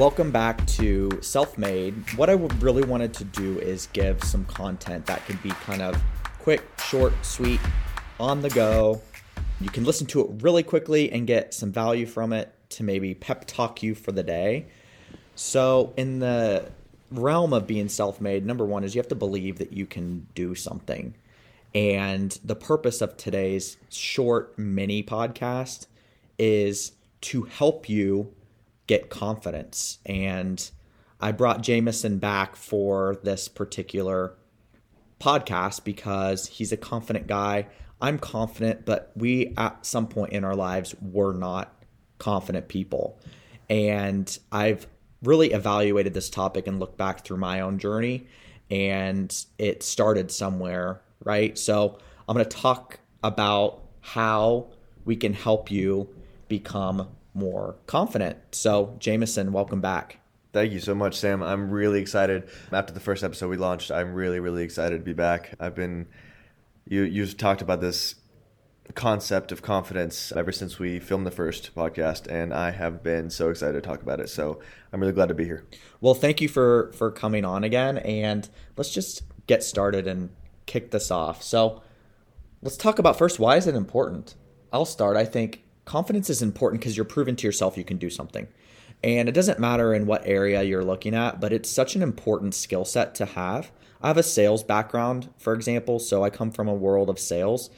Welcome back to Self Made. What I really wanted to do is give some content that can be kind of quick, short, sweet, on the go. You can listen to it really quickly and get some value from it to maybe pep talk you for the day. So, in the realm of being self made, number one is you have to believe that you can do something. And the purpose of today's short mini podcast is to help you get confidence. And I brought Jamison back for this particular podcast because he's a confident guy. I'm confident, but we at some point in our lives were not confident people. And I've really evaluated this topic and looked back through my own journey, and it started somewhere, right? So I'm going to talk about how we can help you become more confident. So, Jamison, welcome back. Thank you so much, Sam. I'm really excited. After the first episode we launched, I'm really, really excited to be back. I've been you you've talked about this concept of confidence ever since we filmed the first podcast and I have been so excited to talk about it. So I'm really glad to be here. Well, thank you for for coming on again and let's just get started and kick this off. So let's talk about first why is it important? I'll start. I think confidence is important because you're proven to yourself you can do something. And it doesn't matter in what area you're looking at, but it's such an important skill set to have. I have a sales background, for example, so I come from a world of sales,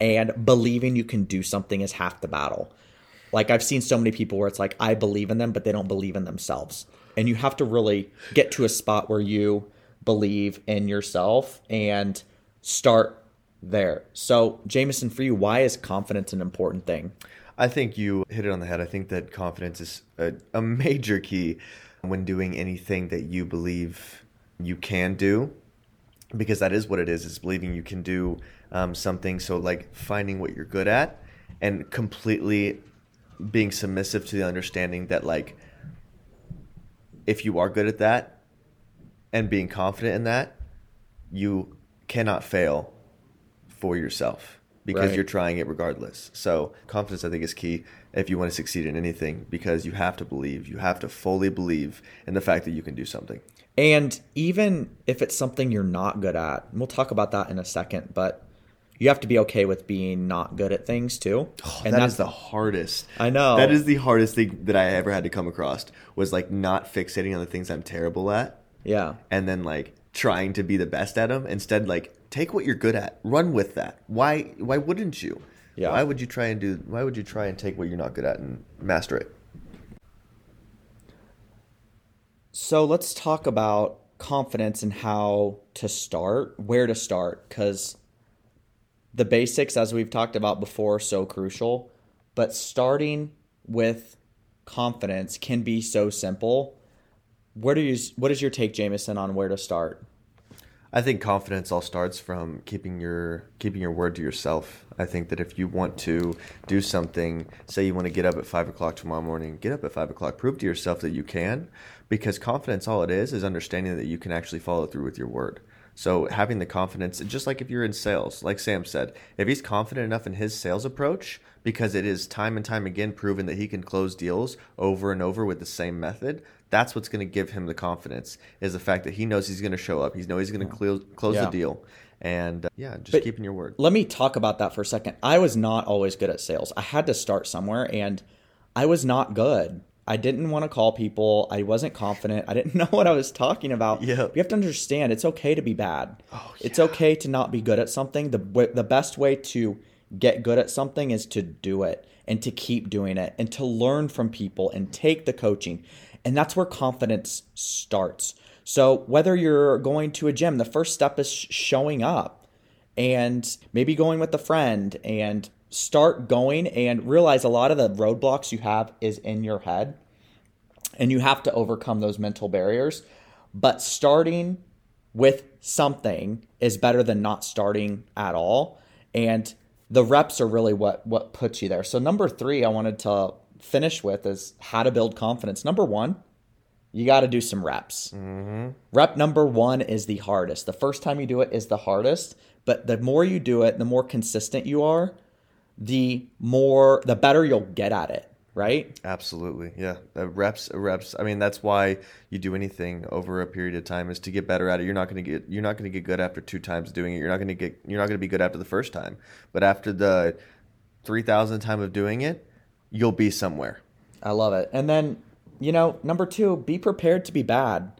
and believing you can do something is half the battle. Like I've seen so many people where it's like, I believe in them, but they don't believe in themselves. And you have to really get to a spot where you believe in yourself and start there. So, Jamison, for you, why is confidence an important thing? I think you hit it on the head. I think that confidence is a, a major key when doing anything that you believe you can do because that is what it is is believing you can do um, something so like finding what you're good at and completely being submissive to the understanding that like if you are good at that and being confident in that you cannot fail for yourself because right. you're trying it regardless. So confidence, I think, is key if you want to succeed in anything because you have to believe, you have to fully believe in the fact that you can do something. And even if it's something you're not good at, and we'll talk about that in a second, but you have to be okay with being not good at things too. Oh, and that that's the hardest. I know. That is the hardest thing that I ever had to come across was like not fixating on the things I'm terrible at. Yeah. And then like trying to be the best at them. Instead, like take what you're good at, run with that. Why why wouldn't you? Yeah. Why would you try and do why would you try and take what you're not good at and master it? So let's talk about confidence and how to start, where to start cuz the basics as we've talked about before are so crucial, but starting with confidence can be so simple. Where do you what is your take Jamison on where to start? I think confidence all starts from keeping your keeping your word to yourself. I think that if you want to do something, say you want to get up at five o'clock tomorrow morning, get up at five o'clock. Prove to yourself that you can, because confidence, all it is, is understanding that you can actually follow through with your word. So having the confidence, just like if you're in sales, like Sam said, if he's confident enough in his sales approach, because it is time and time again proven that he can close deals over and over with the same method, that's what's going to give him the confidence is the fact that he knows he's going to show up. He knows he's going to close close yeah. the deal. And uh, yeah, just but keeping your word. Let me talk about that for a second. I was not always good at sales. I had to start somewhere and I was not good. I didn't want to call people. I wasn't confident. I didn't know what I was talking about. Yeah. You have to understand it's okay to be bad. Oh, yeah. It's okay to not be good at something. The the best way to get good at something is to do it and to keep doing it and to learn from people and take the coaching. And that's where confidence starts. So, whether you're going to a gym, the first step is showing up and maybe going with a friend and start going and realize a lot of the roadblocks you have is in your head and you have to overcome those mental barriers. But starting with something is better than not starting at all. And the reps are really what what puts you there. So number 3 I wanted to finish with is how to build confidence. Number one, you got to do some reps. Mm-hmm. Rep number one is the hardest. The first time you do it is the hardest, but the more you do it, the more consistent you are, the more, the better you'll get at it, right? Absolutely. Yeah. Uh, reps, uh, reps. I mean, that's why you do anything over a period of time is to get better at it. You're not going to get you're not going to get good after two times doing it. You're not going to get you're not going to be good after the first time. But after the 3000th time of doing it, you'll be somewhere. I love it. And then, you know, number 2, be prepared to be bad.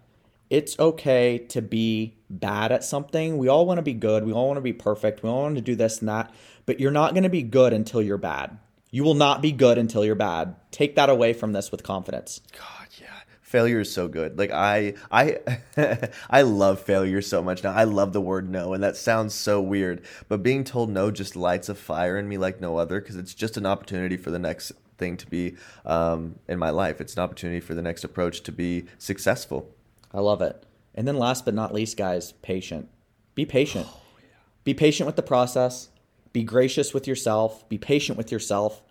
It's okay to be bad at something. We all want to be good. We all want to be perfect. We all want to do this and that, but you're not going to be good until you're bad. You will not be good until you're bad. Take that away from this with confidence. God, yeah. Failure is so good. Like I I I love failure so much now. I love the word no and that sounds so weird, but being told no just lights a fire in me like no other because it's just an opportunity for the next thing to be um, in my life. It's an opportunity for the next approach to be successful. I love it. And then last but not least, guys, patient. Be patient. Oh, yeah. Be patient with the process. Be gracious with yourself. Be patient with yourself.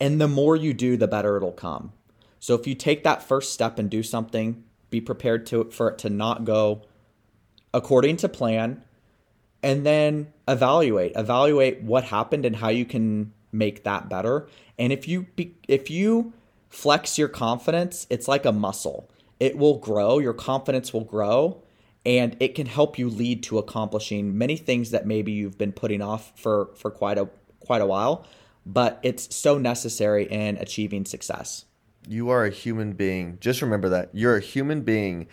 And the more you do, the better it'll come. So if you take that first step and do something, be prepared to for it to not go according to plan and then evaluate. Evaluate what happened and how you can make that better. And if you be, if you flex your confidence it's like a muscle. It will grow, your confidence will grow, and it can help you lead to accomplishing many things that maybe you've been putting off for for quite a quite a while, but it's so necessary in achieving success. You are a human being. Just remember that. You're a human being.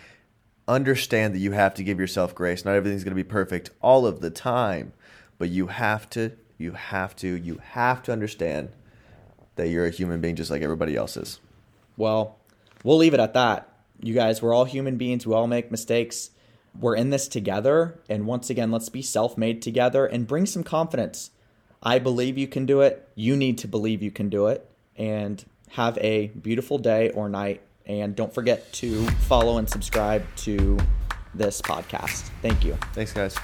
Understand that you have to give yourself grace. Not everything's going to be perfect all of the time, but you have to you have to you have to understand that you're a human being just like everybody else is. Well, we'll leave it at that you guys, we're all human beings. We all make mistakes. We're in this together. And once again, let's be self made together and bring some confidence. I believe you can do it. You need to believe you can do it. And have a beautiful day or night. And don't forget to follow and subscribe to this podcast. Thank you. Thanks, guys.